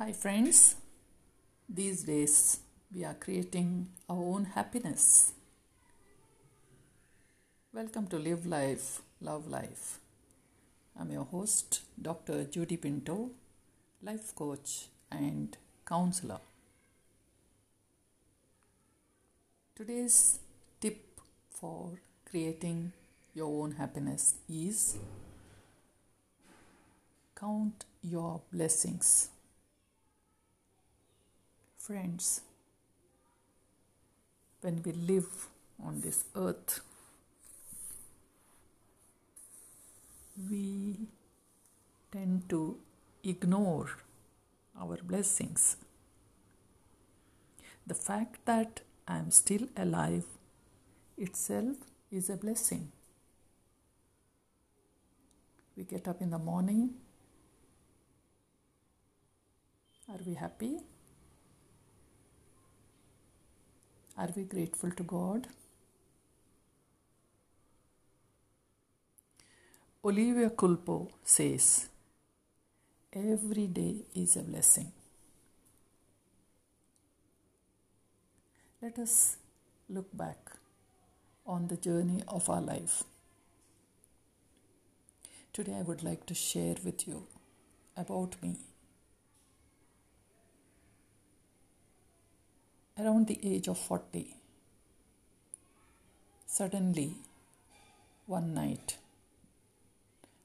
Hi, friends. These days we are creating our own happiness. Welcome to Live Life, Love Life. I'm your host, Dr. Judy Pinto, life coach and counselor. Today's tip for creating your own happiness is count your blessings. Friends, when we live on this earth, we tend to ignore our blessings. The fact that I am still alive itself is a blessing. We get up in the morning. Are we happy? Are we grateful to God? Olivia Culpo says, Every day is a blessing. Let us look back on the journey of our life. Today, I would like to share with you about me. Around the age of 40, suddenly, one night,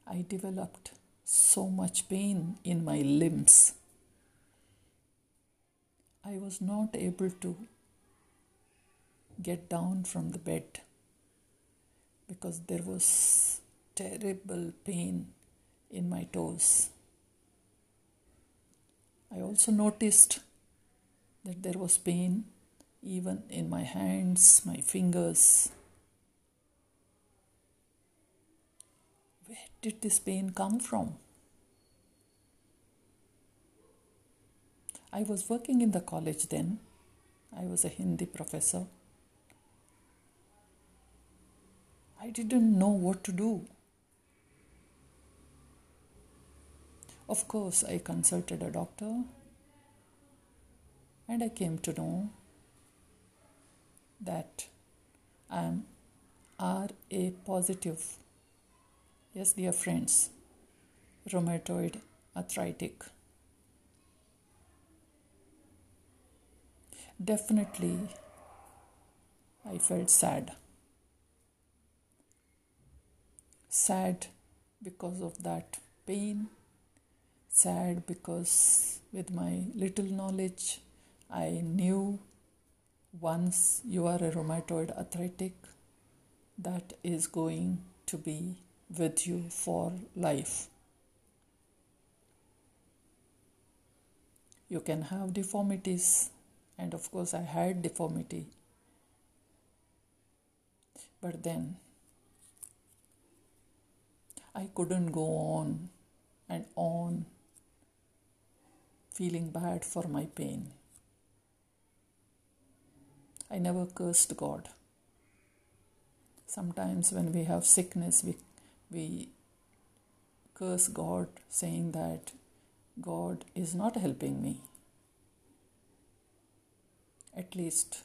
I developed so much pain in my limbs. I was not able to get down from the bed because there was terrible pain in my toes. I also noticed that there was pain even in my hands, my fingers. Where did this pain come from? I was working in the college then. I was a Hindi professor. I didn't know what to do. Of course, I consulted a doctor and I came to know that I am RA positive. Yes, dear friends, rheumatoid arthritic. Definitely, I felt sad. Sad because of that pain, sad because with my little knowledge, I knew once you are a rheumatoid arthritic, that is going to be with you for life. You can have deformities, and of course, I had deformity. But then I couldn't go on and on feeling bad for my pain. I never cursed God. Sometimes when we have sickness, we, we curse God, saying that God is not helping me. At least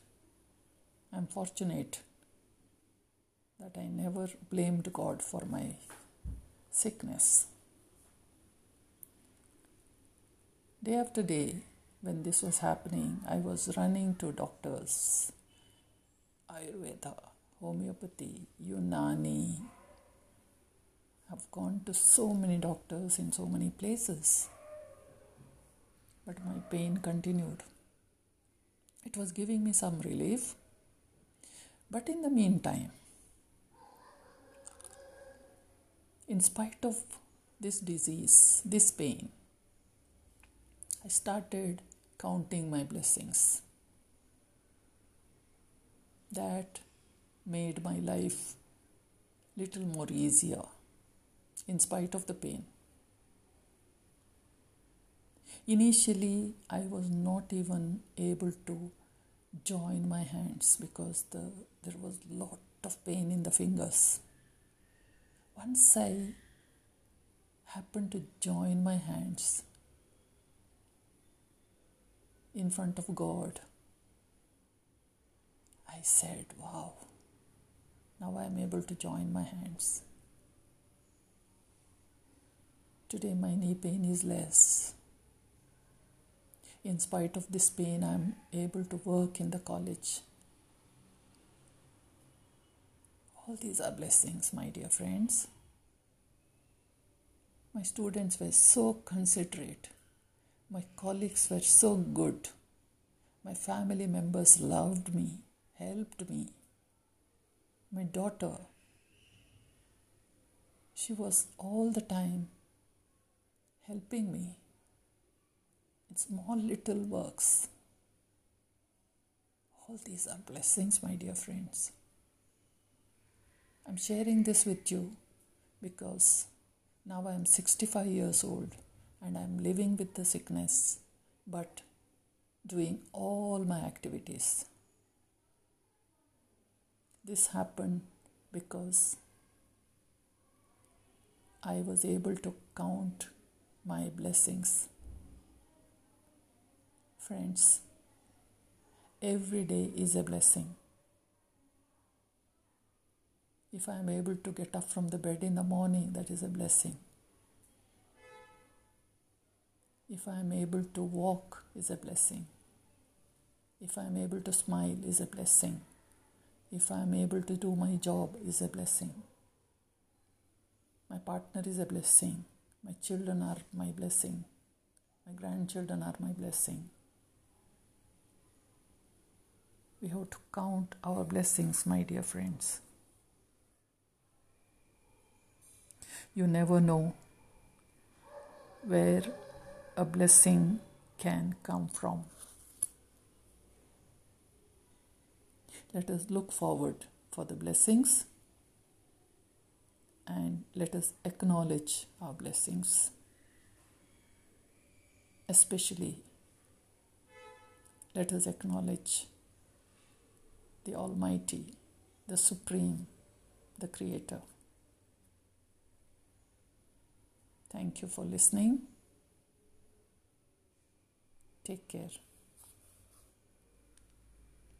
I'm fortunate that I never blamed God for my sickness. Day after day, when this was happening, I was running to doctors, Ayurveda, homeopathy, Unani. I've gone to so many doctors in so many places, but my pain continued. It was giving me some relief, but in the meantime, in spite of this disease, this pain, I started counting my blessings. That made my life little more easier in spite of the pain. Initially, I was not even able to join my hands because the, there was lot of pain in the fingers. Once I happened to join my hands, in front of God. I said, Wow, now I am able to join my hands. Today my knee pain is less. In spite of this pain, I am able to work in the college. All these are blessings, my dear friends. My students were so considerate. My colleagues were so good. My family members loved me, helped me. My daughter, she was all the time helping me in small little works. All these are blessings, my dear friends. I'm sharing this with you because now I am 65 years old and I'm living with the sickness but doing all my activities. This happened because I was able to count my blessings. Friends, every day is a blessing. If I am able to get up from the bed in the morning, that is a blessing. If I am able to walk, is a blessing. If I am able to smile, is a blessing. If I am able to do my job, is a blessing. My partner is a blessing. My children are my blessing. My grandchildren are my blessing. We have to count our blessings, my dear friends. You never know where a blessing can come from. Let us look forward for the blessings and let us acknowledge our blessings. Especially, let us acknowledge the Almighty, the Supreme, the Creator. Thank you for listening. Take care.